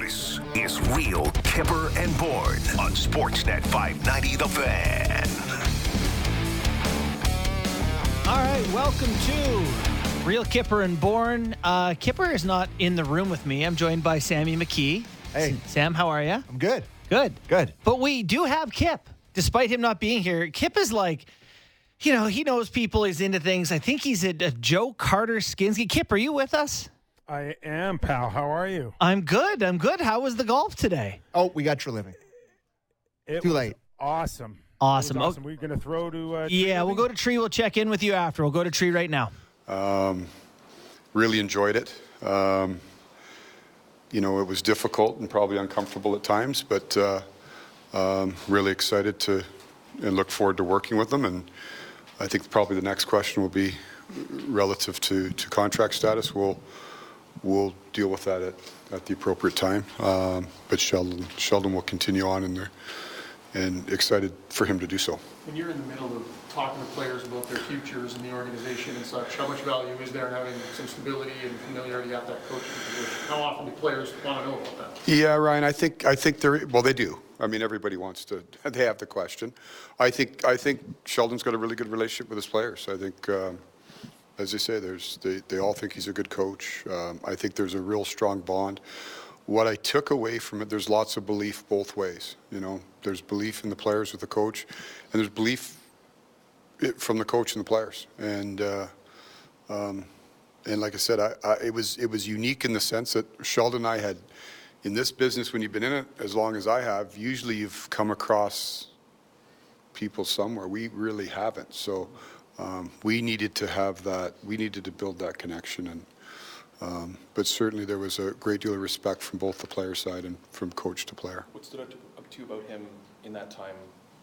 This is Real Kipper and Bourne on Sportsnet 590 The Fan. All right, welcome to Real Kipper and Bourne. Uh, Kipper is not in the room with me. I'm joined by Sammy McKee. Hey. Sam, how are you? I'm good. Good. Good. But we do have Kip, despite him not being here. Kip is like, you know, he knows people. He's into things. I think he's at a Joe Carter Skinsky. Kip, are you with us? I am, pal. How are you? I'm good. I'm good. How was the golf today? Oh, we got your living. It Too was late. Awesome. Awesome. It was Oh. awesome. We're going to throw to. Uh, Yeah, we'll go to Tree. We'll check in with you after. We'll go to Tree right now. Um, really enjoyed it. Um, you know, it was difficult and probably uncomfortable at times, but uh, um, really excited to and look forward to working with them. And I think probably the next question will be relative to, to contract status. We'll we'll deal with that at, at the appropriate time. Um, but Sheldon Sheldon will continue on in there, and excited for him to do so. When you're in the middle of talking to players about their futures and the organization and such, how much value is there in having some stability and familiarity at that coaching position? How often do players want to know about that? Yeah, Ryan, I think, I think they're, well, they do. I mean, everybody wants to, they have the question. I think, I think Sheldon's got a really good relationship with his players. I think, um, as they say, there's, they, they all think he's a good coach. Um, I think there's a real strong bond. What I took away from it, there's lots of belief both ways. You know, there's belief in the players with the coach, and there's belief from the coach and the players. And, uh, and like I said, I, I, it was it was unique in the sense that Sheldon and I had in this business when you've been in it as long as I have. Usually, you've come across people somewhere. We really haven't. So um, we needed to have that. We needed to build that connection. And um, but certainly there was a great deal of respect from both the player side and from coach to player. What stood out to, up to you about him in that time?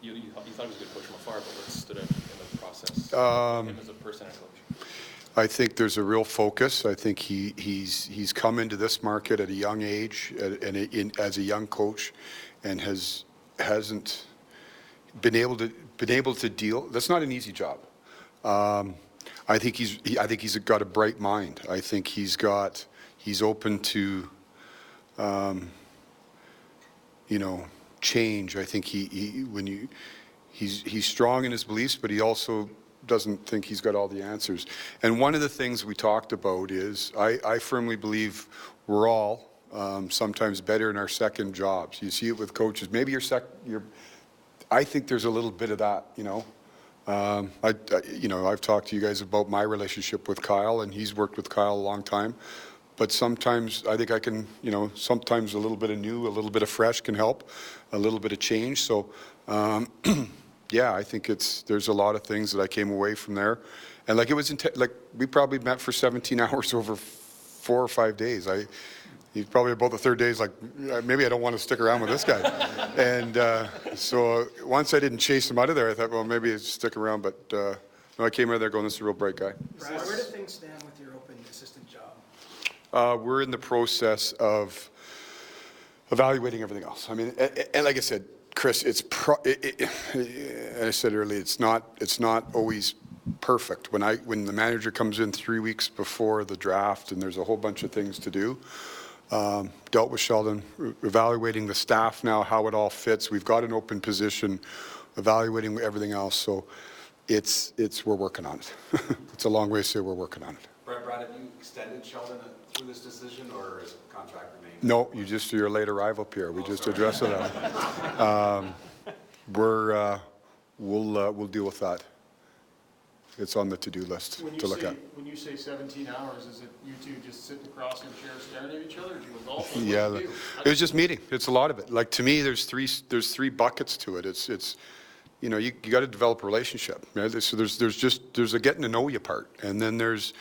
You, you, thought, you thought he was a good coach from afar, but what stood out in the process? Um, him as a person and coach. I think there's a real focus. I think he, he's, he's come into this market at a young age and in, as a young coach and has, hasn't been able to, been able to deal. That's not an easy job. Um, I think he's, he, I think he's got a bright mind. I think he's got, he's open to, um, you know, change. I think he, he when you, he's, he's strong in his beliefs, but he also doesn't think he's got all the answers. And one of the things we talked about is I, I firmly believe we're all um, sometimes better in our second jobs. You see it with coaches. Maybe your sec, your, I think there's a little bit of that, you know. Um, I, you know, I've talked to you guys about my relationship with Kyle, and he's worked with Kyle a long time. But sometimes I think I can, you know, sometimes a little bit of new, a little bit of fresh can help, a little bit of change. So, um, yeah, I think it's there's a lot of things that I came away from there, and like it was like we probably met for 17 hours over four or five days. I. He's probably about the third day. He's like, "Uh, maybe I don't want to stick around with this guy. and uh, so once I didn't chase him out of there, I thought, well, maybe I'd stick around. But uh, no, I came out of there going, this is a real bright guy. Brad, where do things stand with your open assistant job? Uh, we're in the process of evaluating everything else. I mean, and, and like I said, Chris, it's pro, it, it, and I said earlier, it's not it's not always perfect. When I when the manager comes in three weeks before the draft, and there's a whole bunch of things to do. Um, dealt with Sheldon, re- evaluating the staff now, how it all fits. We've got an open position, evaluating everything else. So, it's it's we're working on it. it's a long way to say we're working on it. Brad, Brad, have you extended Sheldon through this decision, or is contract remain? No, you just, you're late arrival, Pierre. We just addressed it. Um, We're, uh, we'll, uh, we'll deal with that. It's on the to-do list When you to look say, at. when you say 17 hours, is it you two just sitting across in chairs staring at each other? or Do you golf? What do Yeah, you the- do? it was just meeting. It's a lot of it. Like, to me, there's three, there's three buckets to it. It's, it's, you know, you, you got to develop a relationship. right? So there's, there's just, there's a getting to know you part. And then there's,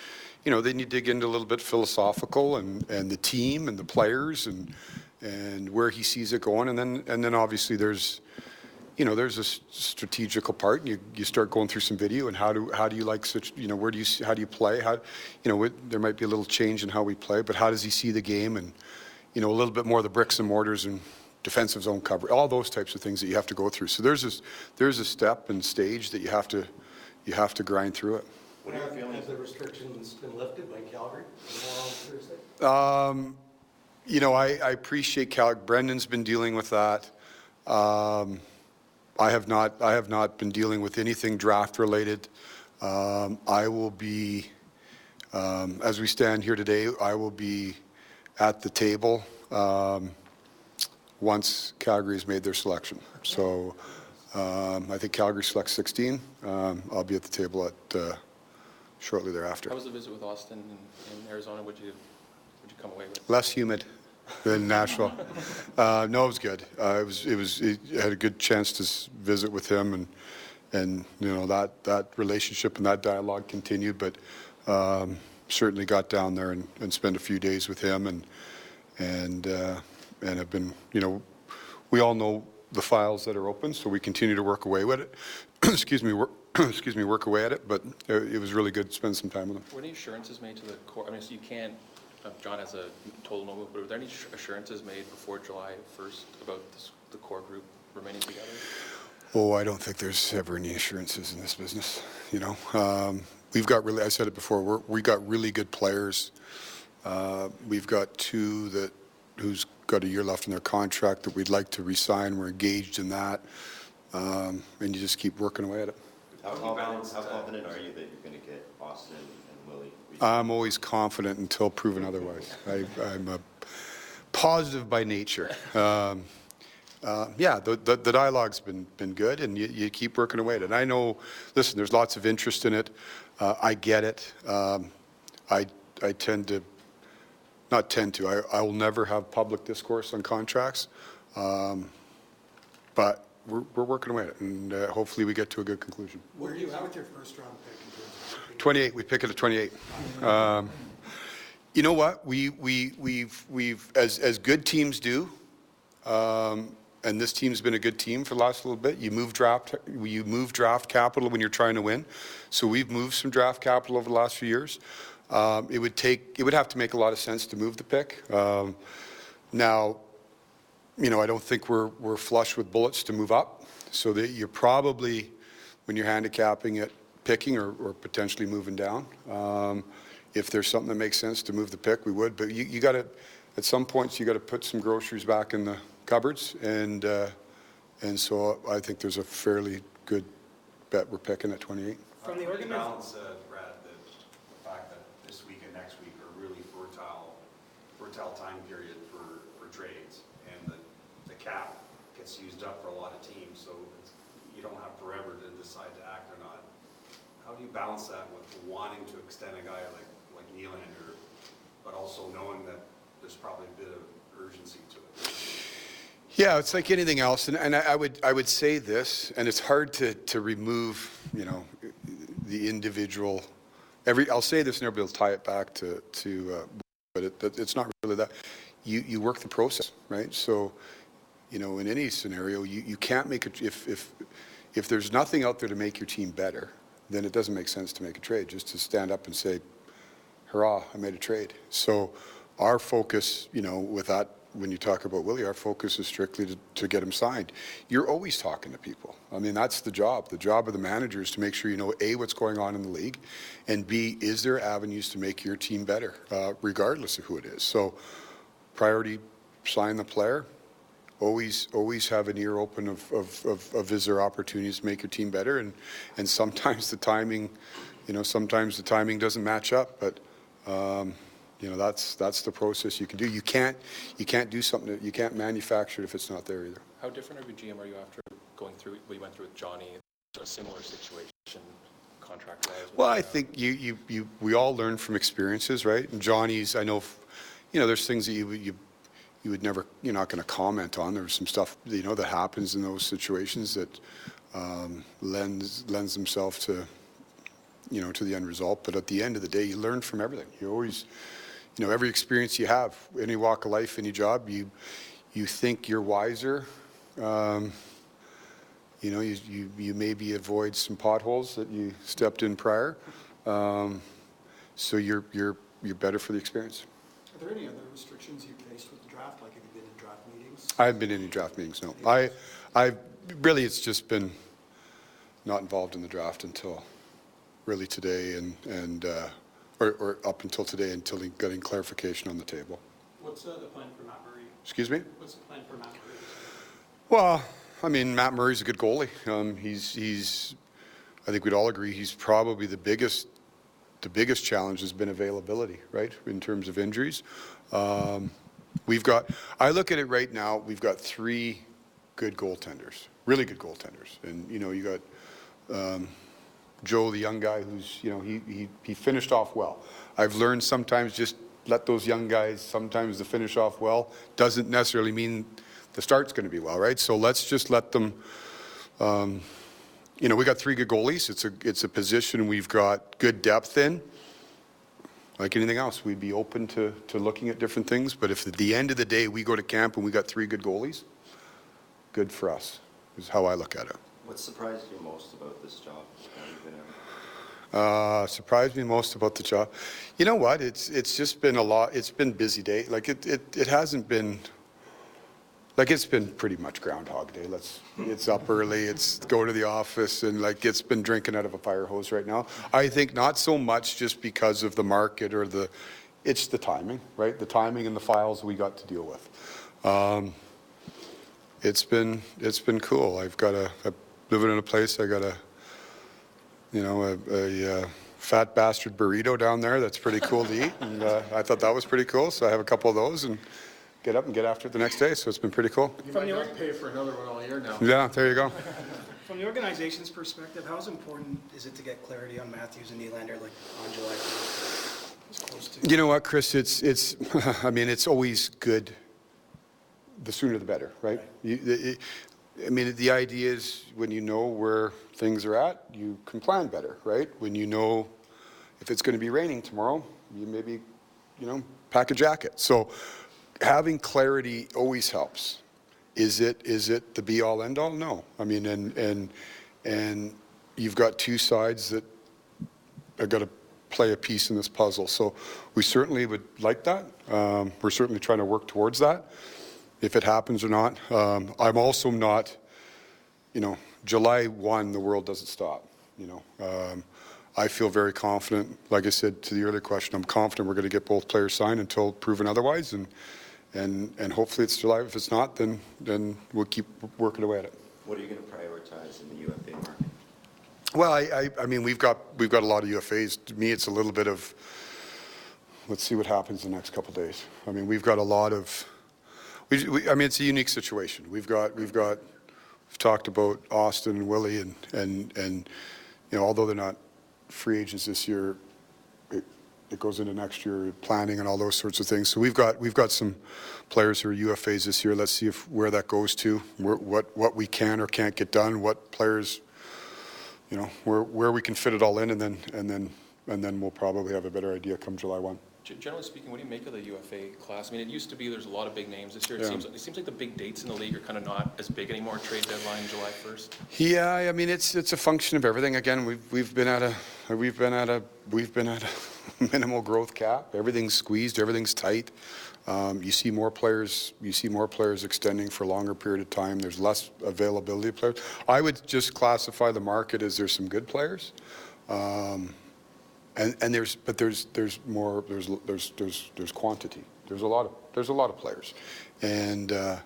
you know, then you dig into a little bit philosophical and, and the team and the players and, and where he sees it going. And then, and then obviously there's, you know, there's a strategical part, and you, you start going through some video, and how do how do you like such, you know, where do you how do you play? How, you know, it, there might be a little change in how we play, but how does he see the game, and you know, a little bit more of the bricks and mortars and defensive zone cover, all those types of things that you have to go through. So there's this there's a step and stage that you have to you have to grind through it. What are your feelings? Have the restrictions been lifted by Calgary? Um, you know, I, I appreciate Cal. Brendan's been dealing with that. Um, I have not. I have not been dealing with anything draft related. Um, I will be, um, as we stand here today, I will be at the table um, once Calgary has made their selection. So um, I think Calgary selects 16. Um, I'll be at the table at uh, shortly thereafter. How was the visit with Auston in, Arizona? What'd you, what'd you come away with? less humid than Nashville. uh, no, it was good. Uh, it was it was it, had a good chance to visit with him and and you know that that relationship and that dialogue continued. But um, certainly got down there and, and spent a few days with him and and uh, and have been you know we all know the files that are open, so we continue to work away with it. excuse me, excuse me, work away at it. But it, it was really good to spend some time with him. Were any assurances made to the court? I mean, so you can't, uh, John has a total no move, but were there any assu- assurances made before July 1st about this- the core group remaining together? Oh, I don't think there's ever any assurances in this business. You know, um, we've got really. I said it before. We're, we got really good players. Uh, we've got two that who's got a year left in their contract that we'd like to resign. We're engaged in that, um, and you just keep working away at it. How How do confident, how confident are you that you're going to get Auston and Willie? I'm always confident until proven otherwise. I, I'm a positive by nature. Um, uh, yeah, the, the, the dialogue's been, been good, and you, you keep working away at it. And I know, listen, there's lots of interest in it. Uh, I get it. Um, I, I tend to, not tend to, I, I will never have public discourse on contracts. Um, but we're, we're working away at it, and uh, hopefully we get to a good conclusion. Where are you at with your first round pick? 28, we pick it at 28. Um, You know what? We, we, we've, we've, as, as good teams do, um, and this team's been a good team for the last little bit, you move draft, you move draft capital when you're trying to win. So we've moved some draft capital over the last few years. Um, It would take, it would have to make a lot of sense to move the pick. Um, Now, you know, I don't think we're, we're flush with bullets to move up. So that you're probably, when you're handicapping it, picking or, or potentially moving down. Um, if there's something that makes sense to move the pick, we would. But you, you got to, at some points, you got to put some groceries back in the cupboards. And, uh, and so I think there's a fairly good bet we're picking at 28. From the How do you balance, uh, Brad, the, the fact that this week and next week are really fertile, fertile time period for, for trades? And the, the cap gets used up for a lot of teams, so it's, you don't have forever to decide to act or not. How do you balance that with wanting to extend a guy like, like Nylander, but also knowing that there's probably a bit of urgency to it? Yeah, it's like anything else, and, and I I would I would say this, and it's hard to to remove, you know, the individual. Every I'll say this, and everybody will tie it back to to, uh, but it, it's not really that. You you work the process, right? So, you know, in any scenario, you, you can't make it if if if there's nothing out there to make your team better, then it doesn't make sense to make a trade. Just to stand up and say, hurrah, I made a trade. So our focus, you know, with that, when you talk about Willie, our focus is strictly to, to get him signed. You're always talking to people. I mean, that's the job. The job of the manager is to make sure you know, A, what's going on in the league, and B, is there avenues to make your team better, uh, regardless of who it is. So priority, sign the player. Always, always have an ear open of, of, of, of is there opportunities to make your team better, and and sometimes the timing, you know, sometimes the timing doesn't match up, but um, you know that's that's the process you can do. You can't you can't do something that you can't manufacture it if it's not there either. How different of a GM are you after going through, what you went through with Johnny, a similar situation, contract-wise? Well, I think you, you, you, we all learn from experiences, right? And Johnny's, I know, you know, there's things that you, you, you would never, you're not going to comment on. There's some stuff, you know, that happens in those situations that um, lends, lends themselves to, you know, to the end result. But at the end of the day, you learn from everything. You always, you know, every experience you have, any walk of life, any job, you, you think you're wiser. Um, you know, you, you, you maybe avoid some potholes that you stepped in prior. Um, so you're, you're, you're better for the experience. Are there any other restrictions you faced with the draft, like have you been in draft meetings? I haven't been in any draft meetings, no. I, I, really, it's just been not involved in the draft until really today and, and, uh, or, or up until today until getting clarification on the table. What's uh, the plan for Matt Murray? Excuse me? What's the plan for Matt Murray? Well, I mean, Matt Murray's a good goalie. Um, he's, he's, I think we'd all agree, he's probably the biggest, the biggest challenge has been availability, right, in terms of injuries. Um, we've got, I look at it right now, we've got three good goaltenders, really good goaltenders. And, you know, you got um, Joe, the young guy who's, you know, he, he, he finished off well. I've learned sometimes just let those young guys, sometimes to finish off well doesn't necessarily mean the start's going to be well, right? So let's just let them, um, you know, we got three good goalies. It's a, it's a position we've got good depth in. Like anything else, we'd be open to, to looking at different things. But if at the end of the day we go to camp and we got three good goalies, good for us, is how I look at it. What surprised you most about this job? that you've been in? Uh, surprised me most about the job. You know what? It's it's just been a lot. It's been busy day. Like it it, it hasn't been. Like it's been pretty much Groundhog Day. Let's. It's up early. It's go to the office and like it's been drinking out of a fire hose right now. I think not so much just because of the market or the. It's the timing, right? The timing and the files we got to deal with. Um, it's been it's been cool. I've got a I'm living in a place. I got a you know, a, a uh, fat bastard burrito down there that's pretty cool to eat. And uh, I thought that was pretty cool. So I have a couple of those and get up and get after it the next day. So it's been pretty cool. You might not pay for another one all year now. Yeah, there you go. From the organization's perspective, how important is it to get clarity on Matthews and Nylander like on July 1st? As close to. You know what, Chris? It's, it's I mean, it's always good. The sooner the better, right? You, it, I mean, the idea is when you know where things are at, you can plan better, right? When you know if it's going to be raining tomorrow, you maybe, you know, pack a jacket. So having clarity always helps. Is it is it the be all end all? No. I mean, and and and you've got two sides that are got to play a piece in this puzzle. So we certainly would like that. Um, we're certainly trying to work towards that. If it happens or not, um, I'm also not. You know, July 1, the world doesn't stop. You know, um, I feel very confident. Like I said to the earlier question, I'm confident we're going to get both players signed until proven otherwise, and and and hopefully it's July. If it's not, then then we'll keep working away at it. What are you going to prioritize in the UFA market? Well, I, I, I mean, we've got we've got a lot of UFAs. To me, it's a little bit of let's see what happens in the next couple of days. I mean, we've got a lot of. We, we, I mean, it's a unique situation. We've got we've got we've talked about Auston and Willie, and and and you know, although they're not free agents this year, it, it goes into next year planning and all those sorts of things. So we've got we've got some players who are UFAs this year. Let's see if where that goes to, where, what what we can or can't get done, what players you know, where, where we can fit it all in, and then, and then, and then we'll probably have a better idea come July 1. G- Generally speaking, what do you make of the UFA class? I mean, it used to be there's a lot of big names. This year, it Yeah. seems, it seems like the big dates in the league are kind of not as big anymore. Trade deadline, July 1st. Yeah, I mean, it's, it's a function of everything. Again, we've, we've been at a, we've been at a, we've been at a minimal growth cap. Everything's squeezed, everything's tight. Um, you see more players, you see more players extending for a longer period of time. There's less availability of players. I would just classify the market as there's some good players. Um, and, and there's, but there's, there's more, there's, there's, there's, there's quantity. There's a lot of, there's a lot of players. And, uh,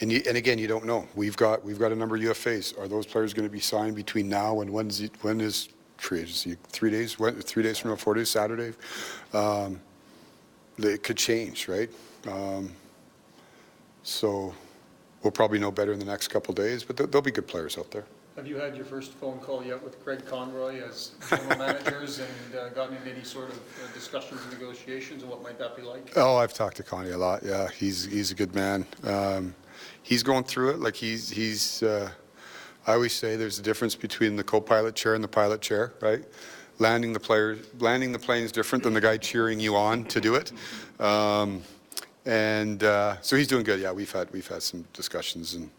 and, you, and again, you don't know. We've got, we've got a number of UFAs. Are those players going to be signed between now and when's when is free agency? Three days, when, three days from now, four days, Saturday? Um, it could change, right? Um, so we'll probably know better in the next couple of days, but there, there'll be good players out there. Have you had your first phone call yet with Craig Conroy as general managers and uh, gotten into any sort of uh, discussions and negotiations, and what might that be like? Oh, I've talked to Connie a lot. Yeah, he's he's a good man. Um, he's going through it. Like he's he's. Uh, I always say there's a difference between the co-pilot chair and the pilot chair, right? Landing the player, landing the plane is different than the guy cheering you on to do it. Um, and uh, so he's doing good. Yeah, we've had we've had some discussions, and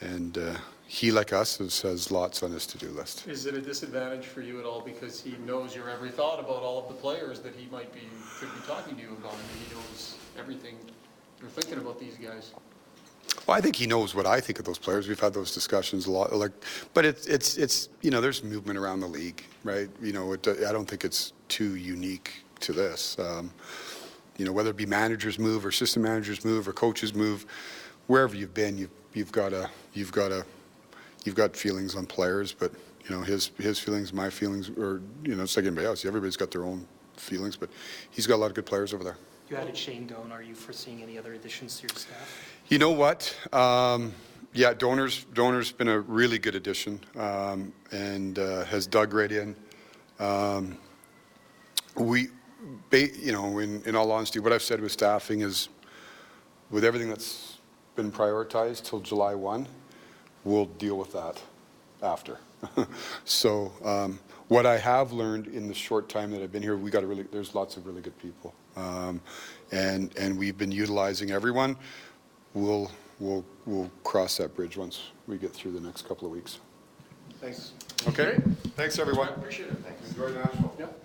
and uh, he, like us, has, has lots on his to-do list. Is it a disadvantage for you at all because he knows your every thought about all of the players that he might be, could be talking to you about? and He knows everything you're thinking about these guys. Well, I think he knows what I think of those players. We've had those discussions a lot. Like, but it's it's it's you know there's movement around the league, right? You know, it, I don't think it's too unique to this. Um, you know, whether it be managers move or system managers move or coaches move, wherever you've been, you've, you've got a, you've got a, you've got feelings on players, but, you know, his, his feelings, my feelings, or, you know, it's like anybody else. Everybody's got their own feelings, but he's got a lot of good players over there. You added Shane Doan. Are you foreseeing any other additions to your staff? You know what? Um, yeah, Doaner's Doaner's been a really good addition um, and uh, has dug right in. Um, we, ba- you know, in, in all honesty, what I've said with staffing is, with everything that's been prioritized till July 1, we'll deal with that after. so, um, what I have learned in the short time that I've been here, we got a really, there's lots of really good people, um, and and we've been utilizing everyone. We'll we'll we'll cross that bridge once we get through the next couple of weeks. Thanks. Okay. Thanks, everyone. Appreciate it. Thanks. Enjoy Nashville. Yep.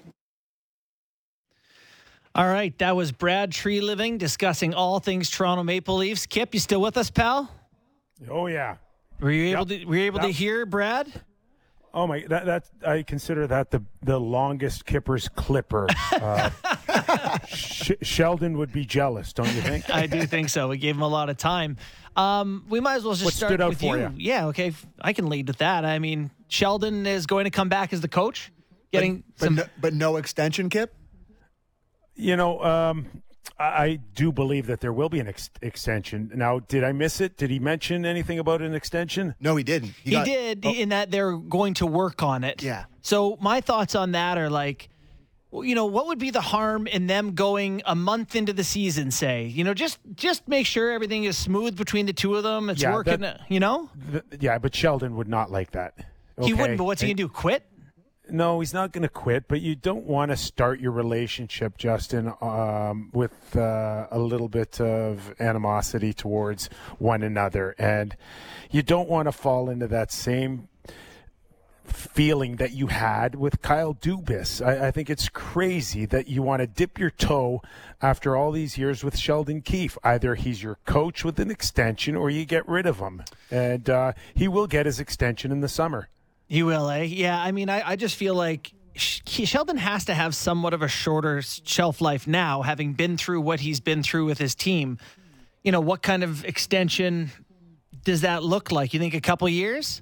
All right, that was Brad Treliving discussing all things Toronto Maple Leafs. Kip, you still with us, pal? Oh yeah. Were you able Yep. to were you able to hear Brad? Oh my, that that I consider that the the longest Kippers clipper. Uh, Sh- Sheldon would be jealous, don't you think? I do think so. We gave him a lot of time. Um, we might as well just What start stood out with for you. ya? Yeah, okay. I can lead with that. I mean, Sheldon is going to come back as the coach, getting but, some. no, but no extension, Kip. You know, um, I, I do believe that there will be an ex- extension. Now, did I miss it? Did he mention anything about an extension? No, he didn't. he got- did oh, in that they're going to work on it. Yeah. So my thoughts on that are like, well, you know, what would be the harm in them going a month into the season? Say, you know, just just make sure everything is smooth between the two of them. It's Yeah, working. that- you know, Th- yeah, but Sheldon would not like that. he wouldn't. But what's he gonna do? Quit? No, he's not going to quit, but you don't want to start your relationship, Justin, um, with uh, a little bit of animosity towards one another. And you don't want to fall into that same feeling that you had with Kyle Dubas. I, I think it's crazy that you want to dip your toe after all these years with Sheldon Keefe. Either he's your coach with an extension or you get rid of him. And uh, he will get his extension in the summer. Eh? Yeah. I mean, I, I just feel like Sheldon has to have somewhat of a shorter shelf life now, having been through what he's been through with his team. You know, what kind of extension does that look like? You think a couple years?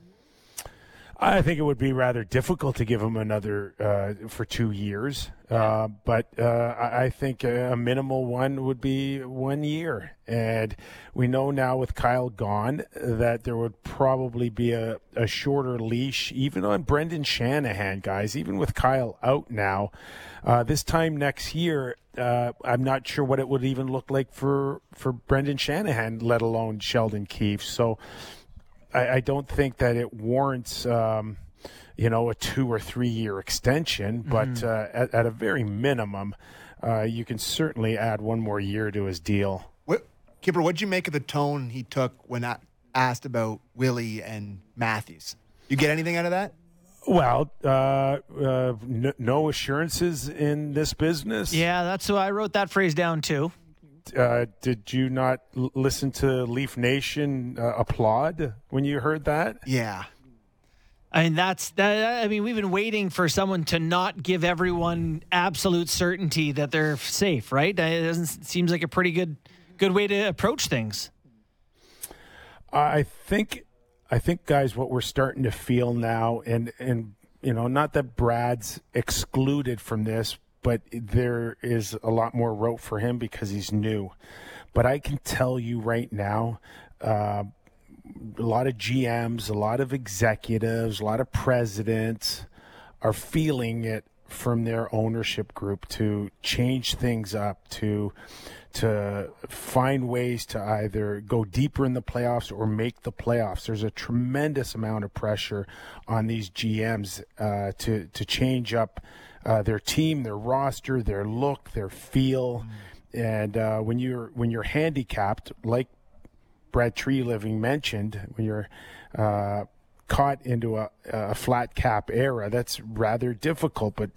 I think it would be rather difficult to give him another uh, for two years, uh, but uh, I think a minimal one would be one year. And we know now with Kyle gone that there would probably be a, a shorter leash, even on Brendan Shanahan, guys. Even with Kyle out now, uh, this time next year, uh, I'm not sure what it would even look like for for Brendan Shanahan, let alone Sheldon Keefe. So. I, I don't think that it warrants, um, you know, a two or three year extension, but uh, at, at a very minimum, uh, you can certainly add one more year to his deal. What, Kipper, what'd you make of the tone he took when a- asked about Willie and Matthews? You get anything out of that? Well, uh, uh, n- no assurances in this business. Yeah, that's who I wrote that phrase down too. Uh, did you not l- listen to Leaf Nation uh, applaud when you heard that? Yeah. I mean, that's that. I mean, we've been waiting for someone to not give everyone absolute certainty that they're safe, right? It doesn't seems like a pretty good good way to approach things. I think, I think, guys, what we're starting to feel now, and and you know, not that Brad's excluded from this, but there is a lot more rope for him because he's new. But I can tell you right now, uh, a lot of GMs, a lot of executives, a lot of presidents are feeling it from their ownership group to change things up to to find ways to either go deeper in the playoffs or make the playoffs. There's a tremendous amount of pressure on these GMs uh, to to change up uh, their team, their roster, their look, their feel. And uh, when you're when you're handicapped, like Brad Treliving mentioned, when you're uh, caught into a, a flat cap era, that's rather difficult. But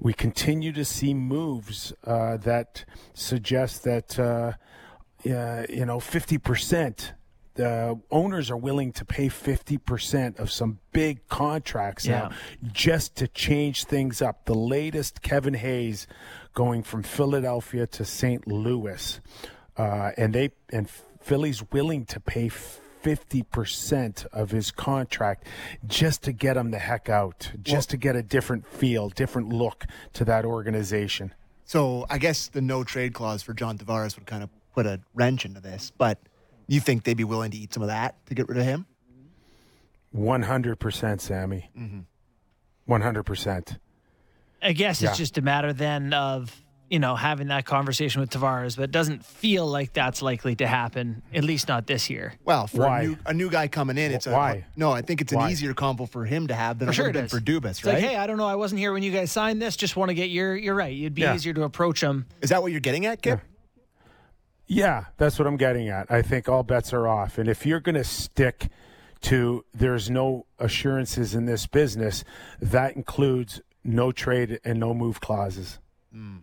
we continue to see moves uh, that suggest that uh, you know fifty percent. The owners are willing to pay 50% of some big contracts now just to change things up. The latest Kevin Hayes going from Philadelphia to St. Louis, uh, and they and Philly's willing to pay fifty percent of his contract just to get him the heck out, just to get a different feel, different look to that organization. So I guess the no trade clause for John Tavares would kind of put a wrench into this. But you think they'd be willing to eat some of that to get rid of him? One hundred percent, Sammy. Mm-hmm. One hundred percent. I guess Yeah. it's just a matter then of you know having that conversation with Tavares, but it doesn't feel like that's likely to happen. At least not this year. Well, for Why? a new, a new guy coming in, it's a, Why? no. I think it's an Why? easier combo for him to have than For it sure would it have been is. for Dubas, It's right? like, hey, I don't know, I wasn't here when you guys signed this. Just want to get your. You're right. It'd be Yeah. easier to approach him. Is that what you're getting at, Kip? Yeah, that's what I'm getting at. I think all bets are off. And if you're going to stick to there's no assurances in this business, that includes no trade and no move clauses. Hmm.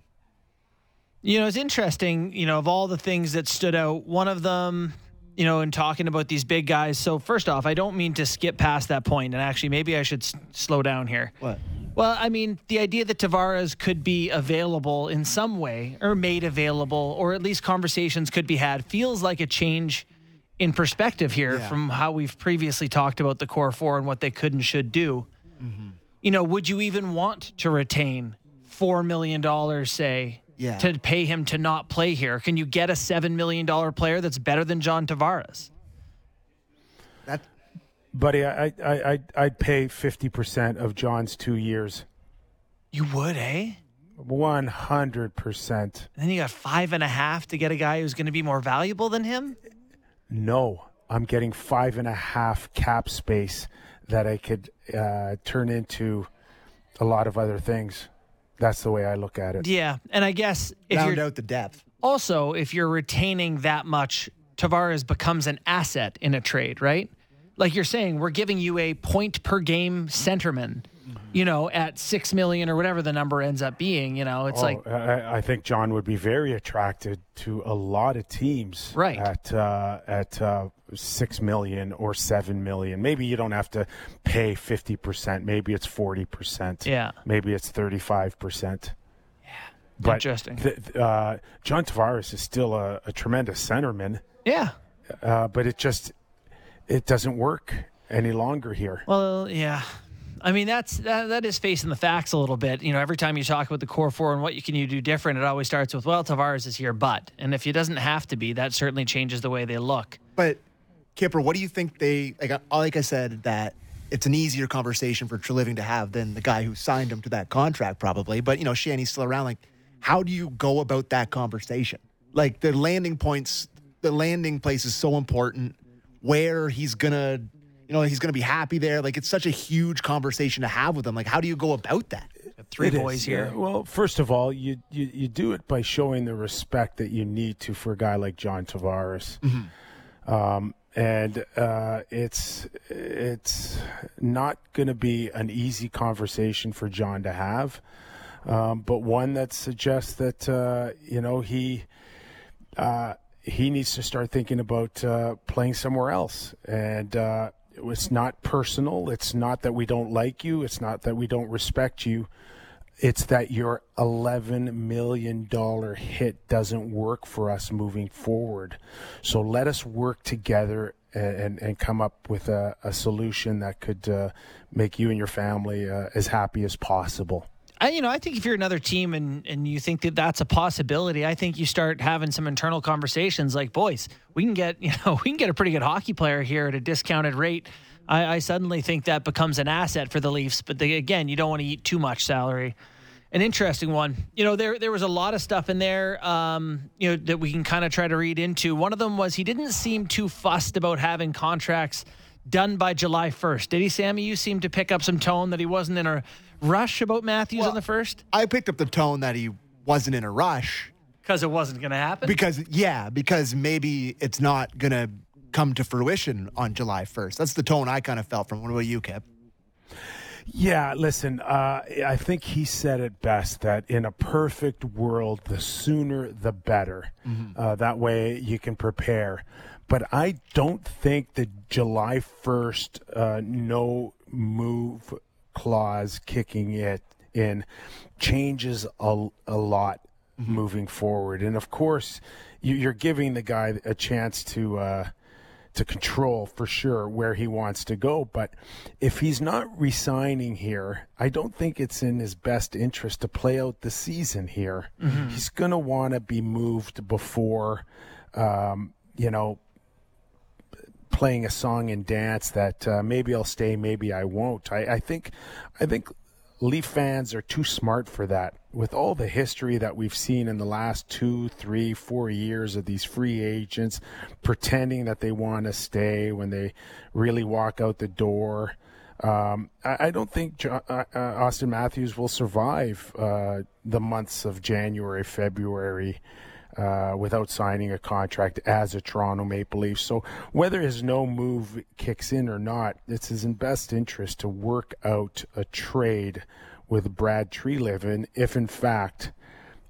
You know, it's interesting, you know, of all the things that stood out, one of them, you know, in talking about these big guys. So, first off, I don't mean to skip past that point, and actually, maybe I should s- slow down here. What? Well, I mean, the idea that Tavares could be available in some way or made available, or at least conversations could be had, feels like a change in perspective here Yeah. from how we've previously talked about the core four and what they could and should do. Mm-hmm. You know, would you even want to retain $4 million, say, Yeah. to pay him to not play here? Can you get a $7 million player that's better than John Tavares? That Buddy, I, I, I, I'd- I'd pay 50% of John's two years. You would, eh? 100%. Then you got five and a half to get a guy who's going to be more valuable than him? No, I'm getting five and a half cap space that I could uh, turn into a lot of other things. That's the way I look at it. Yeah, and I guess if round you're out the depth. also if you're retaining that much, Tavares becomes an asset in a trade, right? Like you're saying, we're giving you a point per game centerman, you know, at six million or whatever the number ends up being. You know, it's Oh, like I, I think John would be very attracted to a lot of teams, Right. At uh, at uh, six million or seven million. Maybe you don't have to pay fifty percent. Maybe it's forty percent. Yeah. Maybe it's thirty-five percent. Yeah. But Interesting. th- uh, John Tavares is still a, a tremendous centerman, yeah. uh, but it just it doesn't work any longer here. Well, yeah. I mean, that's that, that is facing the facts a little bit. You know, every time you talk about the core four and what you can you do different, it always starts with, well, Tavares is here, but. And if he doesn't have to be, that certainly changes the way they look. But Kipper, what do you think they like? I- Like I said, that it's an easier conversation for Treliving to have than the guy who signed him to that contract, probably. But you know, Shanny's still around. Like, how do you go about that conversation? Like the landing points, the landing place is so important. Where he's gonna, you know, he's gonna be happy there. Like it's such a huge conversation to have with him. Like, how do you go about that? Three It is, boys here. yeah. Well, first of all, you, you you do it by showing the respect that you need to for a guy like John Tavares, um, and uh, it's it's not going to be an easy conversation for John to have, um, but one that suggests that uh, you know he. Uh, he needs to start thinking about uh, playing somewhere else. And uh, it's not personal. It's not that we don't like you. It's not that we don't respect you. It's that your $11 million hit doesn't work for us moving forward. So let us work together and, and, come up with a, a solution that could uh, make you and your family uh, as happy as possible. I, you know, I think if you're another team and, and you think that that's a possibility, I think you start having some internal conversations like, boys, we can get, you know, we can get a pretty good hockey player here at a discounted rate. I, I suddenly think that becomes an asset for the Leafs. But they, again, you don't want to eat too much salary. An interesting one. You know, there there was a lot of stuff in there, um, you know, that we can kind of try to read into. One of them was he didn't seem too fussed about having contracts done by July 1st. Did he, Sammy? You seem to pick up some tone that he wasn't in a rush about Matthews on the first I picked up the tone that he wasn't in a rush because it wasn't going to happen. because yeah, because maybe it's not gonna come to fruition on July first. That's the tone I kind of felt from. What about you, Kip? Yeah, listen, uh, I think he said it best that in a perfect world, the sooner the better. Uh, that way you can prepare. But I don't think the July 1st uh, no move clause kicking it in changes a, a lot moving forward. And of course, you, you're giving the guy a chance to uh, to control for sure where he wants to go. But if he's not resigning here, I don't think it's in his best interest to play out the season here. He's going to want to be moved before, um, you know, playing a song and dance that uh, maybe I'll stay, maybe I won't. I, I think, I think Leaf fans are too smart for that. With all the history that we've seen in the last two, three, four years of these free agents pretending that they want to stay when they really walk out the door. Um, I, I don't think uh, uh, Auston Matthews will survive uh, the months of January, February uh, without signing a contract as a Toronto Maple Leaf. So whether his no move kicks in or not, it's his best interest to work out a trade with Brad Treliving if in fact,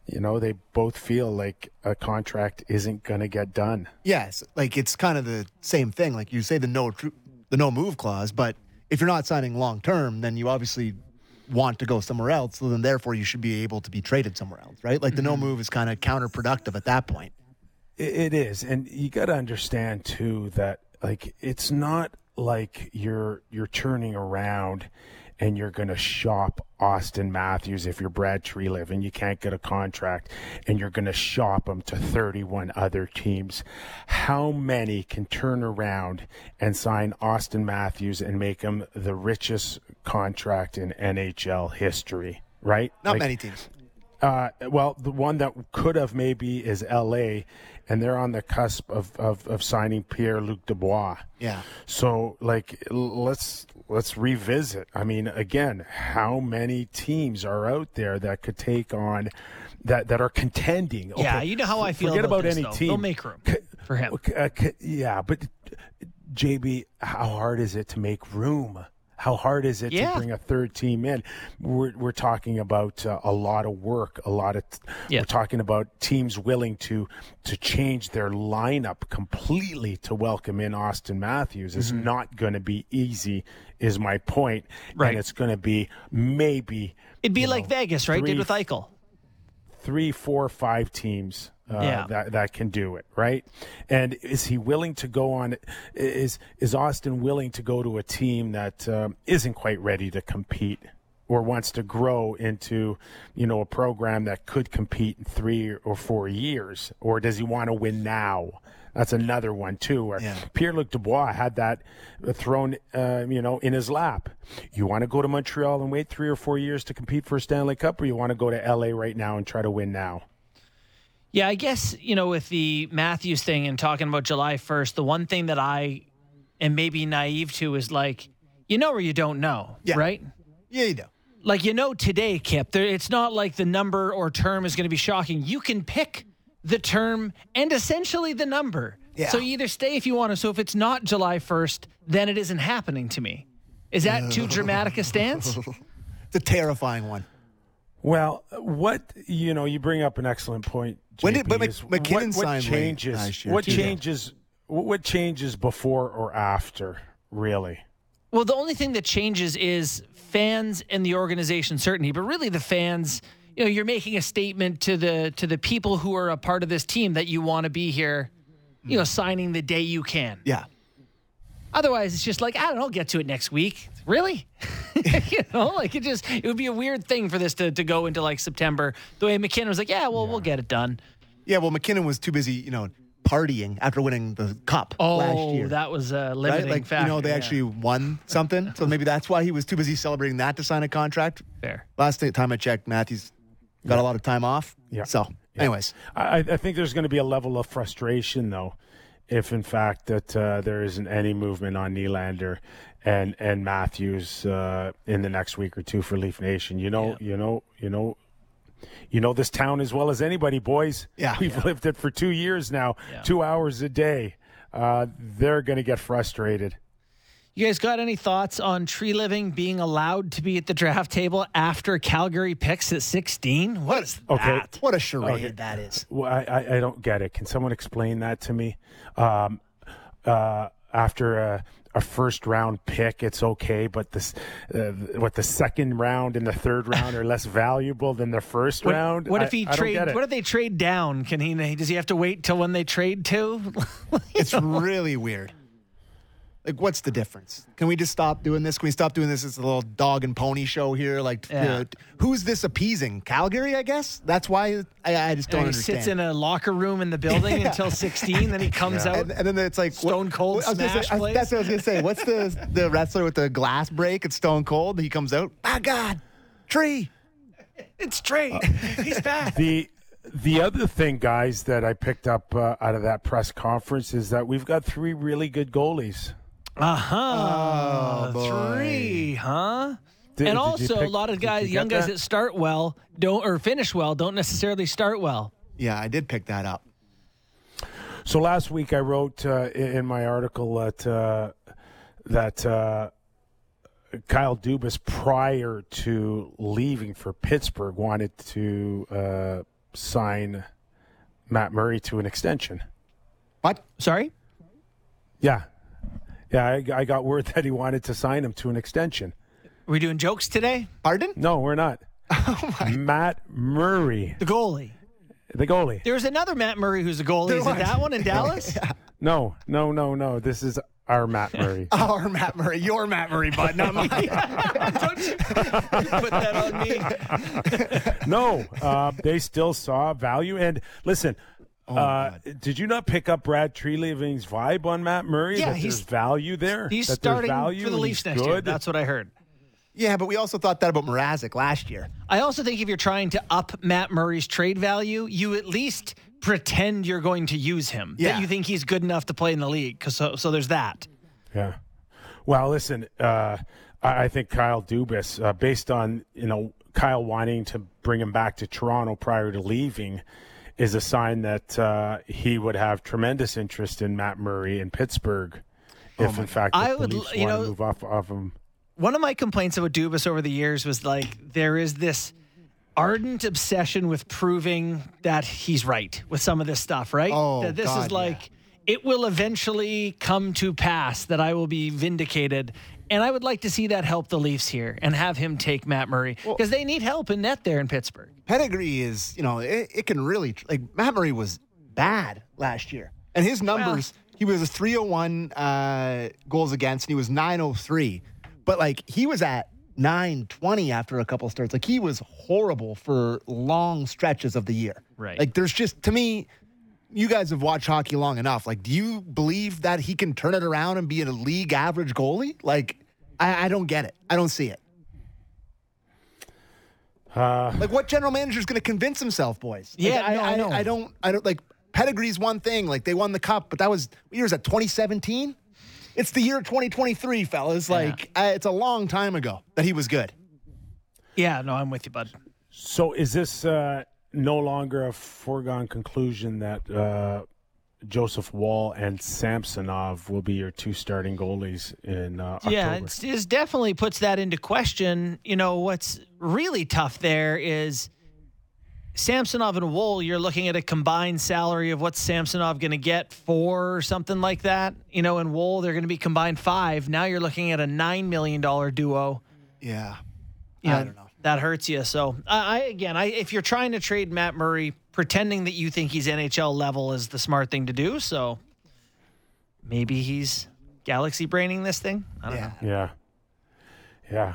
you know, they both feel like a contract isn't going to get done. Yes, like it's kind of the same thing. Like you say the no the no move clause, but if you're not signing long term, then you obviously want to go somewhere else. So then therefore you should be able to be traded somewhere else, right? Like the no mm-hmm. move is kind of counterproductive at that point. It, it is, and you got to understand too that like it's not like you're you're turning around and you're going to shop Auston Matthews if you're Brad Treliving and you can't get a contract and you're going to shop him to 31 other teams. How many can turn around and sign Auston Matthews and make him the richest contract in NHL history? Right? Not Like, many teams. uh, well, the one that could have maybe is L.A., and they're on the cusp of, of, of signing Pierre Luc Dubois. Yeah. So, like, let's let's revisit. I mean, again, how many teams are out there that could take on that that are contending? Yeah, you know how I feel Forget about about, this, any though. team. They'll make room C- for him. uh, c- yeah, but JB, how hard is it to make room? How hard is it Yeah. to bring a third team in? We're, we're talking about uh, a lot of work, a lot of. Yeah. We're talking about teams willing to to change their lineup completely to welcome in Auston Matthews. It's not going to be easy, is my point. Right. And it's going to be maybe It'd be like know, Vegas, right? three, Did with Eichel. three, four, five teams uh, Yeah. that that can do it, right? And is he willing to go on? Is is Auston willing to go to a team that um, isn't quite ready to compete? Or wants to grow into, you know, a program that could compete in three or four years, or does he want to win now? That's another one too. Where Yeah. Pierre Luc Dubois had that thrown, uh, you know, in his lap. You want to go to Montreal and wait three or four years to compete for a Stanley Cup, or you want to go to LA right now and try to win now? Yeah, I guess, you know, with the Matthews thing and talking about July 1st, the one thing that I am maybe naive to is like, you know, or you don't know, Yeah. right? Yeah, you know. Like, you know, today, Kip, there, it's not like the number or term is going to be shocking. You can pick the term and essentially the number. Yeah. So you either stay if you want to. So if it's not July 1st, then it isn't happening to me. Is that too dramatic a stance? It's a terrifying one. Well, what you know, you bring up an excellent point. When did- but Mc- MacKinnon what, what signed late changes? last year, what too. changes? What changes before or after? Really? Well, the only thing that changes is fans and the organization certainty, but really the fans, you know, you're making a statement to the to the people who are a part of this team that you want to be here, you know, signing the day you can. Yeah. Otherwise, it's just like, I don't know, get to it next week. Really? you know, like it just it would be a weird thing for this to, to go into like September. The way MacKinnon was like, Yeah, well, we'll get it done. Yeah, well, MacKinnon was too busy, you know, partying after winning the cup Oh, last year. that was a right? limiting Like, factor. you know, they yeah. actually won something. So maybe that's why he was too busy celebrating that to sign a contract. fair. Last time I checked, Matthews got a lot of time off. Yeah. So, anyways, I, I think there's going to be a level of frustration, though, if in fact that uh, there isn't any movement on Nylander and and Matthews uh, in the next week or two for Leaf Nation. You know, you know, you know. You know this town as well as anybody, boys. Yeah. we've lived it for two years now, Yeah. two hours a day. Uh, they're going to get frustrated. You guys got any thoughts on Treliving being allowed to be at the draft table after Calgary picks at 16? What is Okay. that? what a charade Okay. that is. Well, I, I, I don't get it. Can someone explain that to me? Um, uh, after a, a first round pick, it's okay, but this uh, what the second round and the third round are less valuable than the first What, round. what if he I trade? get it. What if they trade down? Can he? Does he have to wait till when they trade to? It's really weird. Like, what's the difference? Can we just stop doing this? Can we stop doing this It's a little dog and pony show here? Like, Yeah. uh, who's this appeasing? Calgary, I guess. That's why I, I just don't he understand. sits in a locker room in the building Yeah. until 16, then he comes out. and, and then it's like Stone Cold I was gonna say- smash I- That's what I was gonna say. What's the the wrestler with the glass break? It's Stone Cold. He comes out. My God, tree. It's Trey. He's back. the the other thing, guys, that I picked up uh, out of that press conference is that we've got three really good goalies. Uh huh. Oh, boy. Three, huh? Did- and did you also, a lot of did you guys, young guys that? that start well don't or finish well don't necessarily start well. Yeah, I did pick that up. So last week I wrote uh, in in my article that uh, that uh, Kyle Dubas, prior to leaving for Pittsburgh, wanted to uh, sign Matt Murray to an extension. What? Sorry. Yeah, yeah, I, I got word that he wanted to sign him to an extension. Are we doing jokes today? Pardon? No, we're not. Oh my. Matt Murray, The goalie. the goalie. There's another Matt Murray who's a goalie. There Is it was. that one in Dallas? No, no, no, no. This is our Matt Murray. Our Matt Murray, your Matt Murray, bud, not mine. Don't you put that on me. no, uh, they still saw value. And listen, Oh, uh, did you not pick up Brad Treliving's vibe on Matt Murray? Yeah, that he's- value there. He's that starting value for the Leafs he's next year. That's what I heard. yeah, but we also thought that about Mrazek last year. I also think if you're trying to up Matt Murray's trade value, you at least pretend you're going to use him. Yeah. That you think he's good enough to play in the league. 'Cause so, so there's that. Yeah. Well, listen, uh, I, I think Kyle Dubas, uh, based on you know Kyle wanting to bring him back to Toronto prior to leaving, is a sign that uh, he would have tremendous interest in Matt Murray in Pittsburgh. If in fact I the would, Leafs you want know- to move off of him. One of my complaints about Dubas over the years was like there is this ardent obsession with proving that he's right with some of this stuff, right? Oh, that this God, is like it will eventually come to pass that I will be vindicated. And I would like to see that help the Leafs here and have him take Matt Murray because they need help in net there in Pittsburgh. Pedigree is, you know, it, it can really like Matt Murray was bad last year, and his numbers. he was a 301 uh, goals against, and he was 903. But like he was at 920 after a couple starts. Like he was horrible for long stretches of the year. Right. Like there's just to me. You guys have watched hockey long enough. Like, do you believe that he can turn it around and be a league average goalie? Like, I, I don't get it. I don't see it. Uh, Like, what general manager is going to convince himself, boys? Like, Yeah, I, no, I I, know. I don't. I don't like. Pedigree's one thing. Like, they won the cup, but that was what year is that? 2017. It's the year 2023, fellas. Like, uh, it's a long time ago that he was good. Yeah, no, I'm with you, bud. So is this uh, no longer a foregone conclusion that uh, Joseph Woll and Samsonov will be your two starting goalies in uh, October? Yeah, it's, it definitely puts that into question. You know, what's really tough there is Samsonov and Woll, you're looking at a combined salary of what's Samsonov going to get for or something like that. You know, in Woll, they're going to be combined five. Now you're looking at a $9 million duo. Yeah. You I don't know. That hurts you. So, I, I again, I, if you're trying to trade Matt Murray, pretending that you think he's NHL level is the smart thing to do. So maybe he's galaxy braining this thing. I don't know. Yeah. Yeah. Yeah.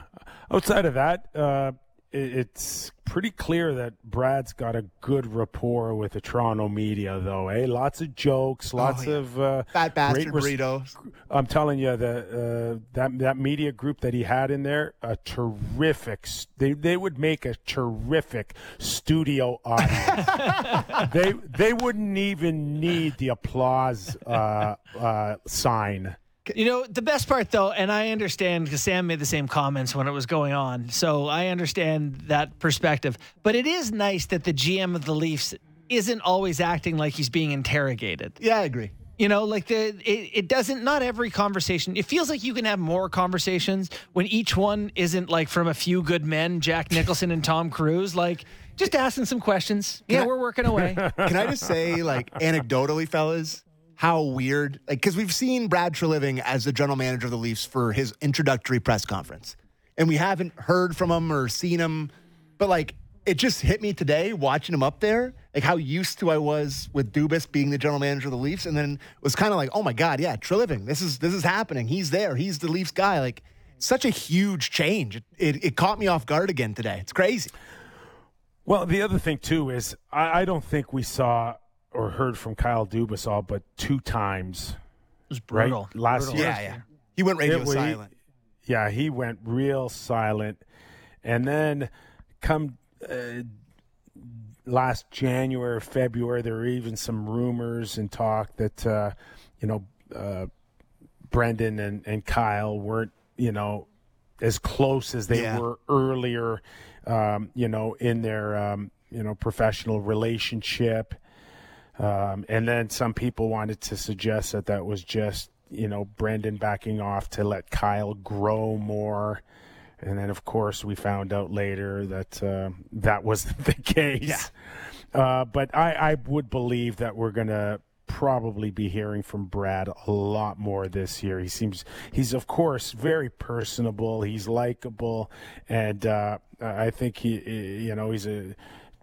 Outside of that, uh, it, it's pretty clear that Brad's got a good rapport with the Toronto media, though. Eh? Lots of jokes, lots yeah. of uh, Fat bastard great res- burritos. I'm telling you, the uh, that that media group that he had in there, a terrific. They they would make a terrific studio audience. they they wouldn't even need the applause uh, uh, sign. You know, the best part though, and I understand because Sam made the same comments when it was going on. So I understand that perspective. But it is nice that the GM of the Leafs isn't always acting like he's being interrogated. Yeah, I agree. You know, like the it, it doesn't not every conversation. It feels like you can have more conversations when each one isn't like from a few good men, Jack Nicholson and Tom Cruise, like just asking some questions. yeah, we're working away. Can I just say, like, anecdotally, fellas, how weird, like, because we've seen Brad Treliving as the general manager of the Leafs for his introductory press conference, and we haven't heard from him or seen him. But like, it just hit me today watching him up there, like how used to I was with Dubas being the general manager of the Leafs, and then was kind of like, oh my god, yeah, Treliving, this is this is happening. He's there. He's the Leafs guy. Like, such a huge change. It, it, it caught me off guard again today. It's crazy. Well, the other thing too is I, I don't think we saw or heard from Kyle Dubas all but two times. It was Right? Last Brutal. year. Yeah, yeah. He went radio It was- silent. Yeah, he went real silent, and then come uh, last January, February, there were even some rumors and talk that uh, you know uh, Brendan and, and Kyle weren't you know as close as they Yeah. were earlier, um, you know, in their um, you know professional relationship. Um, and then some people wanted to suggest that that was just, you know, Brendan backing off to let Kyle grow more. And then, of course, we found out later that uh, that wasn't the case. Uh, but I, I would believe that we're going to probably be hearing from Brad a lot more this year. He seems, he's, of course, very personable. He's likable. And uh, I think he, you know, he's a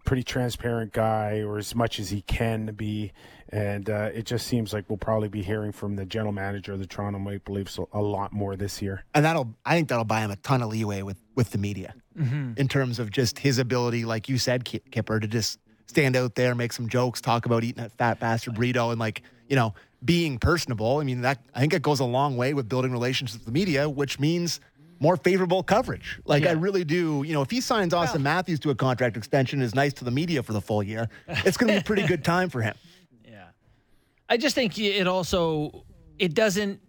pretty transparent guy, or as much as he can be. And uh, it just seems like we'll probably be hearing from the general manager of the Toronto Maple Leafs a, a lot more this year. and that'll I think that'll buy him a ton of leeway with with the media in terms of just his ability, like you said, Kipper, to just stand out there, make some jokes, talk about eating that fat bastard burrito, and like you know being personable. I mean that I think it goes a long way with building relationships with the media, which means more favorable coverage. Like I really do. You know, if he signs Auston Matthews to a contract extension, is nice to the media for the full year, it's going to be a pretty good time for him. Yeah. I just think it also it doesn't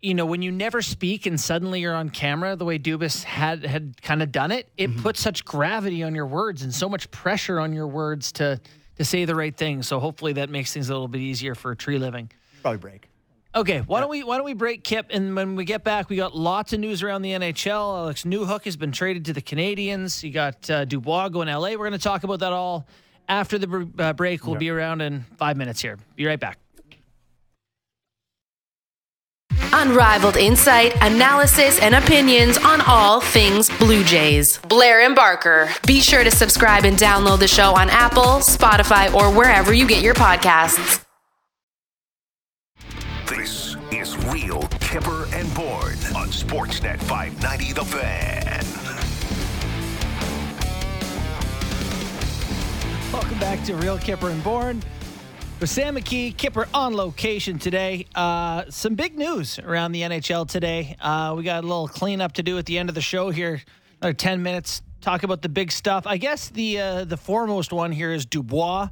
you know when you never speak and suddenly you're on camera the way Dubas had had kind of done it it mm-hmm. puts such gravity on your words and so much pressure on your words to to say the right thing so hopefully that makes things a little bit easier for a Treliving. Probably break. Okay, why don't we why don't we break Kip and when we get back we got lots of news around the NHL. Alex Newhook has been traded to the Canadiens. You got uh, Dubois going to LA. We're going to talk about that all after the br- uh, break. We'll be around in 5 minutes here. Be right back. Unrivaled insight, analysis, and opinions on all things Blue Jays. Blair and Barker. Be sure to subscribe and download the show on Apple, Spotify, or wherever you get your podcasts. Real Kipper and Bourne on Sportsnet 590 The Fan. Welcome back to Real Kipper and Bourne. With Sam McKee, Kipper on location today. Uh, some big news around the NHL today. Uh, we got a little cleanup to do at the end of the show here. Another 10 minutes. Talk about the big stuff. I guess the uh, the foremost one here is Dubois.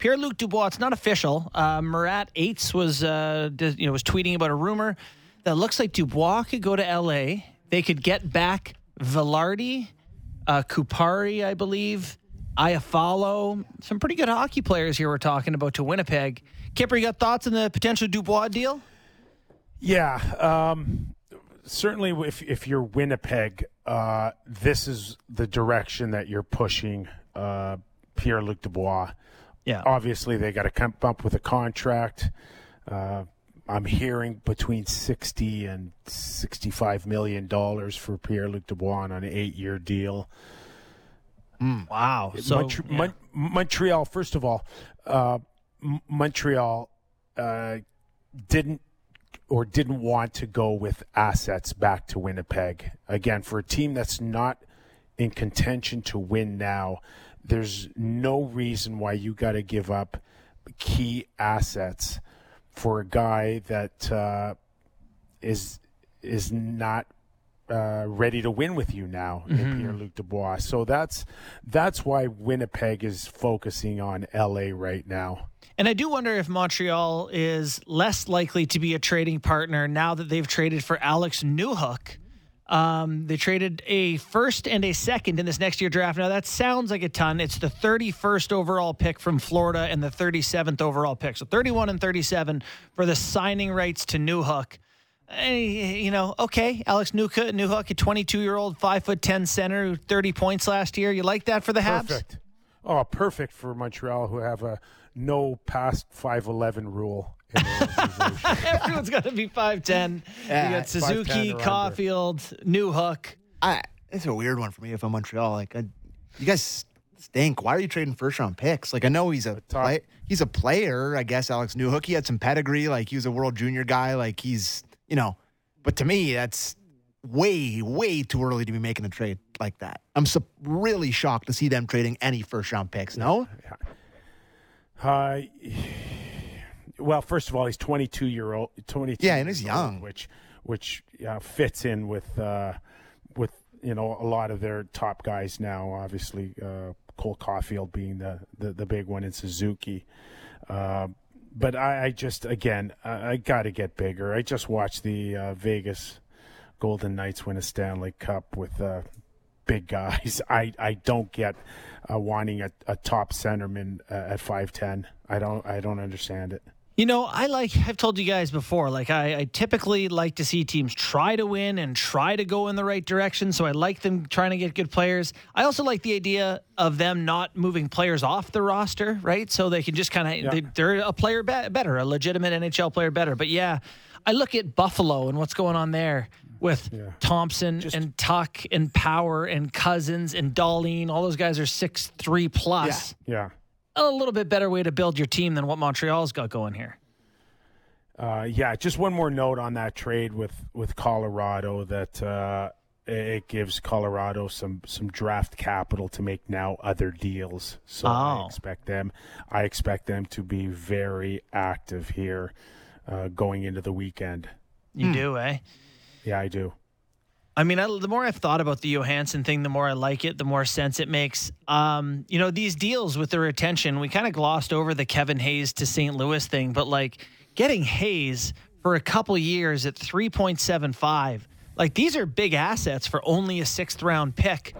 Pierre Luc Dubois. It's not official. Uh, Murat Ates was uh, did- you know was tweeting about a rumor that looks like Dubois could go to L.A. They could get back Vilardi, uh, Kupari, I believe. Iafallo, some pretty good hockey players here we're talking about to Winnipeg. Kipper, you got thoughts on the potential Dubois deal? Yeah, um, certainly. If if you're Winnipeg, uh, this is the direction that you're pushing uh, Pierre Luc Dubois. Yeah. Obviously, they got to come up with a contract. Uh, I'm hearing between sixty and sixty-five million dollars for Pierre Luc Dubois on an eight-year deal. Wow. So Montr- yeah. Mon- Montreal, first of all, uh, M- Montreal uh, didn't or didn't want to go with assets back to Winnipeg. Again, for a team that's not in contention to win now, there's no reason why you got to give up key assets for a guy that uh, is is not uh, ready to win with you now, in Pierre Luc Dubois. So that's that's why Winnipeg is focusing on LA right now. And I do wonder if Montreal is less likely to be a trading partner now that they've traded for Alex Newhook. Um, they traded a first and a second in this next year draft. Now that sounds like a ton. It's the 31st overall pick from Florida and the 37th overall pick. So 31 and 37 for the signing rights to Newhook. Eh, you know, okay, Alex Newhook, Newhook a 22 year old, five foot 10 center, 30 points last year. You like that for the Habs? Perfect. Oh, perfect for Montreal, who have a no past five eleven rule. Everyone's got to be 5'10. Yeah, you got Suzuki. Caulfield, Newhook. I, it's a weird one for me if I'm Montreal. Like, I, you guys stink. Why are you trading first round picks? Like, I know he's a top- play, he's a player. I guess Alex Newhook. He had some pedigree. Like, he was a World Junior guy. Like, he's you know. But to me, that's way way too early to be making a trade like that. I'm so really shocked to see them trading any first round picks. No, Uh, well, first of all, he's 22 year old. 22. Yeah, and he's years old, young. which which uh, fits in with uh, with you know a lot of their top guys now. Obviously, uh, Cole Caulfield being the, the the big one in Suzuki. Uh, but I, I just again I, I got to get bigger. I just watched the uh, Vegas Golden Knights win a Stanley Cup with uh, big guys. I, I don't get uh, wanting a, a top centerman uh, at five ten. I don't I don't understand it. You know, I like, I've told you guys before, like, I, I typically like to see teams try to win and try to go in the right direction. So I like them trying to get good players. I also like the idea of them not moving players off the roster, right? So they can just kind of, Yeah. they, they're a player be- better, a legitimate NHL player better. But yeah, I look at Buffalo and what's going on there with Thompson and Tuch and Power and Cozens and Dahlin. All those guys are six three plus. Yeah. A little bit better way to build your team than what Montreal's got going here. Uh, yeah, just one more note on that trade with with Colorado that uh, it gives Colorado some some draft capital to make now other deals. So I Oh. expect them I expect them to be very active here uh, going into the weekend. You do, eh? Yeah, I do. I mean, I, the more I've thought about the Johansen thing, the more I like it, the more sense it makes. Um, you know, these deals with the retention, we kind of glossed over the Kevin Hayes to St. Louis thing, but like getting Hayes for a couple years at 3.75, like these are big assets for only a sixth round pick.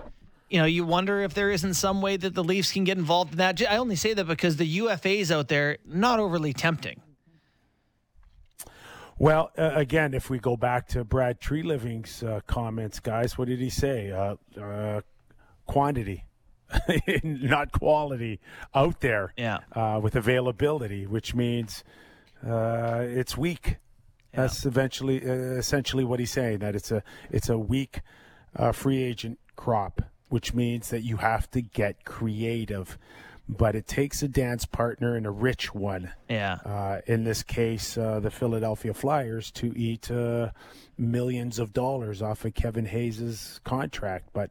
You know, you wonder if there isn't some way that the Leafs can get involved in that. I only say that because the UFAs out there, not overly tempting. Well, uh, again, if we go back to Brad Treliving's uh, comments, guys, what did he say? Uh, uh, quantity, not quality, out there. Yeah. Uh, with availability, which means uh, it's weak. That's eventually, uh, essentially, what he's saying. That it's a it's a weak uh, free agent crop, which means that you have to get creative. But it takes a dance partner and a rich one Yeah. uh, in this case, uh, the Philadelphia Flyers, to eat uh, millions of dollars off of Kevin Hayes' contract. But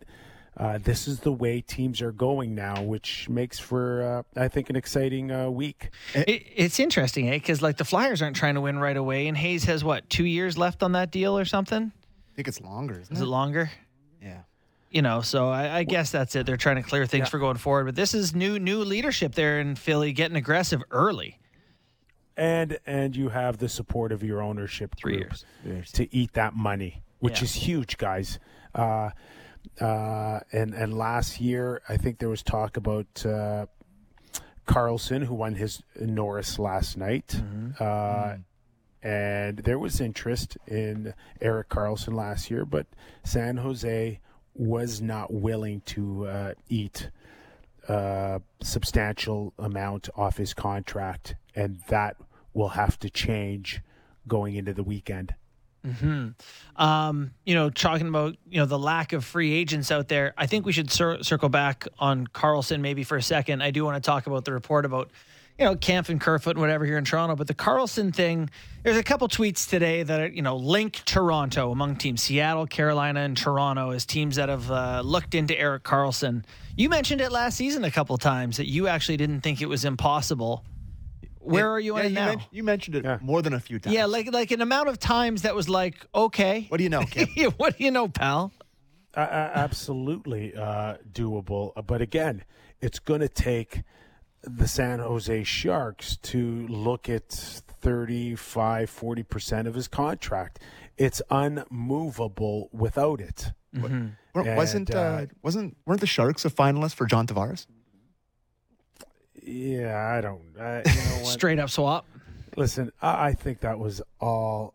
uh, this is the way teams are going now, which makes for, uh, I think, an exciting uh, week. It, it's interesting, eh? Because like the Flyers aren't trying to win right away, and Hayes has what two years left on that deal or something? I think it's longer. Isn't Is it? it longer? Yeah. You know, so I, I guess that's it. They're trying to clear things for going forward. But this is new new leadership there in Philly, getting aggressive early. And and you have the support of your ownership Three years. to eat that money, which Yeah. is huge, guys. Uh, uh, and and last year, I think there was talk about uh, Karlsson, who won his Norris last night. Uh, and there was interest in Erik Karlsson last year, but San Jose was not willing to uh, eat a substantial amount off his contract, and that will have to change going into the weekend. Um, you know, talking about you know the lack of free agents out there. I think we should cir- circle back on Karlsson maybe for a second. I do want to talk about the report about you know Kampf and Kerfoot and whatever here in Toronto, but the Karlsson thing. There's a couple tweets today that are, you know link Toronto among teams Seattle, Carolina, and Toronto as teams that have uh, looked into Erik Karlsson. You mentioned it last season a couple times that you actually didn't think it was impossible. Where are you yeah, on it you now? men- you mentioned it more than a few times. Yeah, like like an amount of times that was like, okay. What do you know, Kip? what do you know, pal? Uh, uh, absolutely uh, doable. But again, it's going to take the San Jose Sharks to look at 35, 40% of his contract. It's unmovable without it. Wa- And, wasn't uh, uh, wasn't weren't the Sharks a finalist for John Tavares? Yeah, I don't. Uh, you know what? Straight up swap. Listen, I, I think that was all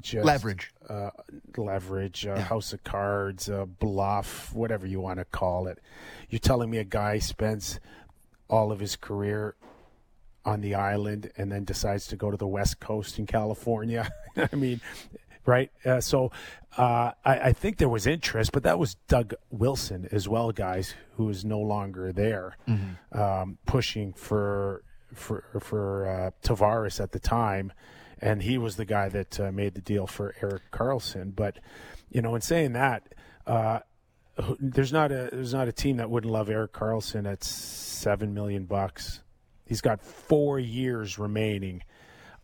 just Leverage. uh, leverage, uh, house of cards, uh, bluff, whatever you want to call it. You're telling me a guy spends all of his career on the island and then decides to go to the West Coast in California. I mean, right? Uh, so uh, I, I think there was interest, but that was Doug Wilson as well, guys, who is no longer there, um, pushing for for for uh, Tavares at the time, and he was the guy that uh, made the deal for Erik Karlsson. But you know, in saying that. There's not a there's not a team that wouldn't love Erik Karlsson at seven million bucks. He's got four years remaining.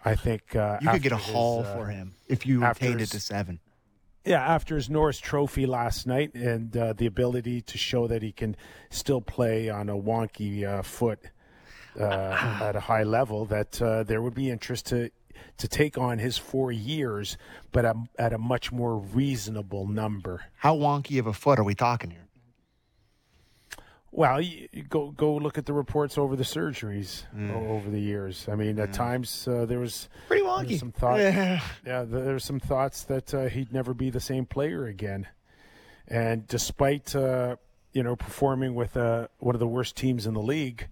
I think uh, You could get a his, haul uh, for him if you retained it to seven. Yeah, after his Norris Trophy last night and uh, the ability to show that he can still play on a wonky uh, foot uh, at a high level, that uh, there would be interest to to take on his four years, but at, at a much more reasonable number. How wonky of a foot are we talking here? Well, go go look at the reports over the surgeries o- over the years. I mean, at times uh, there was Pretty there wonky. some thought. Yeah. yeah, there were some thoughts that uh, he'd never be the same player again. And despite uh, you know performing with uh, one of the worst teams in the league,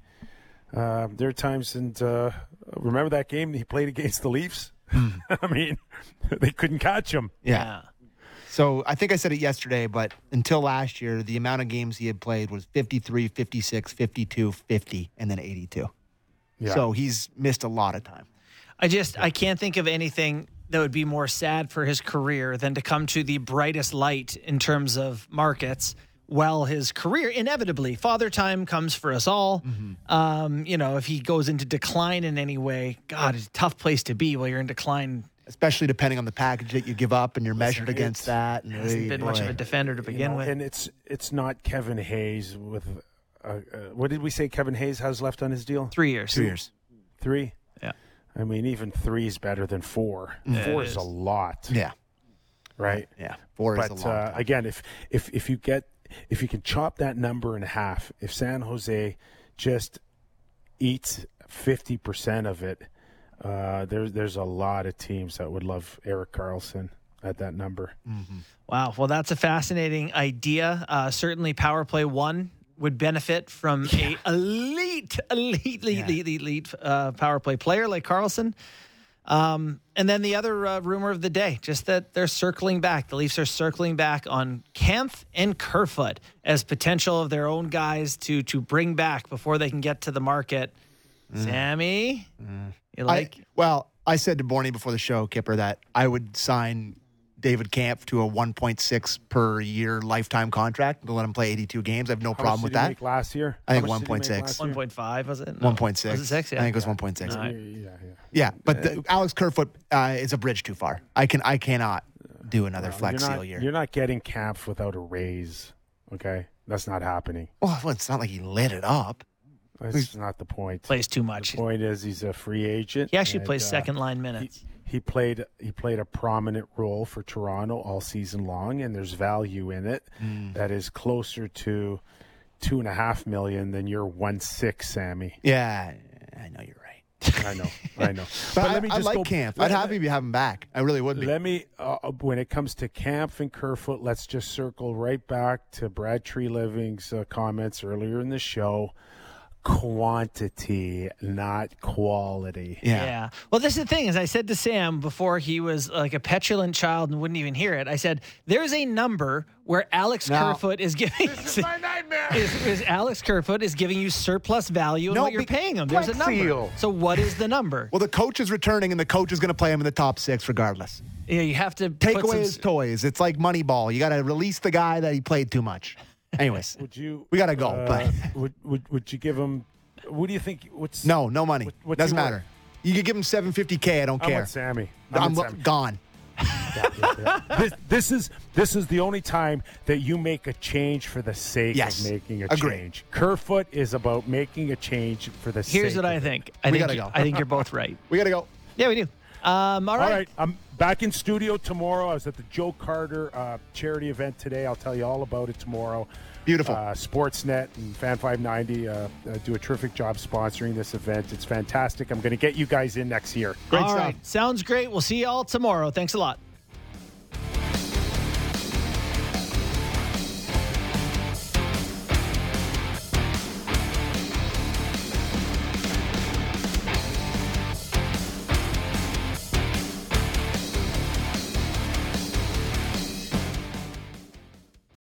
uh, there are times and uh, remember that game he played against the Leafs. Hmm. I mean, they couldn't catch him. Yeah. So I think I said it yesterday, but until last year, the amount of games he had played was 53, 56, 52, 50, and then 82. Yeah. So he's missed a lot of time. I just I can't think of anything that would be more sad for his career than to come to the brightest light in terms of markets. While his career inevitably, father time comes for us all. Um, you know, if he goes into decline in any way, God, it's a tough place to be while you're in decline. Especially depending on the package that you give up and you're measured against that. And Hasn't been much of a defender to You begin know, with. and it's it's not Kevin Hayes with. Uh, uh, what did we say? Kevin Hayes has left on his deal? Three years. Two years. Three. Yeah. I mean, even three is better than four. Yeah, four it is, is. a lot, Yeah. right? Yeah. Four But is a long uh, time. again, if if if you get if you can chop that number in half, if San Jose just eats fifty percent of it, uh, there's there's a lot of teams that would love Erik Karlsson at that number. Wow. Well, that's a fascinating idea. Uh, certainly, Power Play One would benefit from a elite, elite, elite, elite, elite uh, Power Play player like Karlsson. Um, and then the other uh, rumor of the day, just that they're circling back. The Leafs are circling back on Kampf and Kerfoot as potential of their own guys to to bring back before they can get to the market. Sammy, you like? I, well, I said to Borny before the show, Kipper, that I would sign David Kampf to a 1.6 per year lifetime contract to let him play 82 games. I have no How problem much with did he that. make last year? I think How much did he make 1.6. 1.5 was it? No. 1.6. Was it six? Yeah. I think it was 1.6. All right. Yeah, yeah. Yeah, but the, Alex Kerfoot uh, is a bridge too far. I can I cannot do another Well, flex you're seal year. You're not getting Kampf without a raise. Okay, that's not happening. Well, well, it's not like he lit it up. That's not the point. Plays too much. The point is he's a free agent. He actually and, plays uh, second line minutes. he played he played a prominent role for Toronto all season long, and there's value in it Mm. that is closer to two and a half million than your one six, Sammy. Yeah, I know you're right. I know, I know. But, I, let me just I like go- Kampf. I'd happy to have him back. I really would be. Let me, uh, when it comes to Kampf and Kerfoot, let's just circle right back to Brad Treliving's uh, comments earlier in the show. Quantity, not quality. yeah. Well, this is the thing. As I said to Sam before, he was like a petulant child and wouldn't even hear it. I said, "There's a number where Alex No. Kerfoot is giving this is my nightmare. Is, is Alex Kerfoot is giving you surplus value in No, what you're paying him? There's a number. seal. So what is the number? Well, the coach is returning, and the coach is going to play him in the top six regardless. yeah, you have to Take put away some- his toys. It's like Moneyball. You got to release the guy that he played too much. Anyways, Would you? We gotta go, uh, but- would, would would you give him? What do you think? What's no, no money. What- what's Doesn't he worth? matter. You could give him 750k. I don't I'm care. with Sammy. I'm, I'm, with Sammy. gone. this, this is this is the only time that you make a change for the sake Yes. of making a Agree. change. Kerfoot is about making a change for the sake. Here's what I it. think. I We think gotta you- go. I think you're both right. We got to go. Yeah, we do. Um, all All right. right, I'm back in studio tomorrow. I was at the Joe Carter uh, charity event today. I'll tell you all about it tomorrow. Beautiful. Uh, Sportsnet and Fan 590 uh, uh, do a terrific job sponsoring this event. It's fantastic. I'm going to get you guys in next year. Great All stuff. right. Sounds great. We'll see you all tomorrow. Thanks a lot.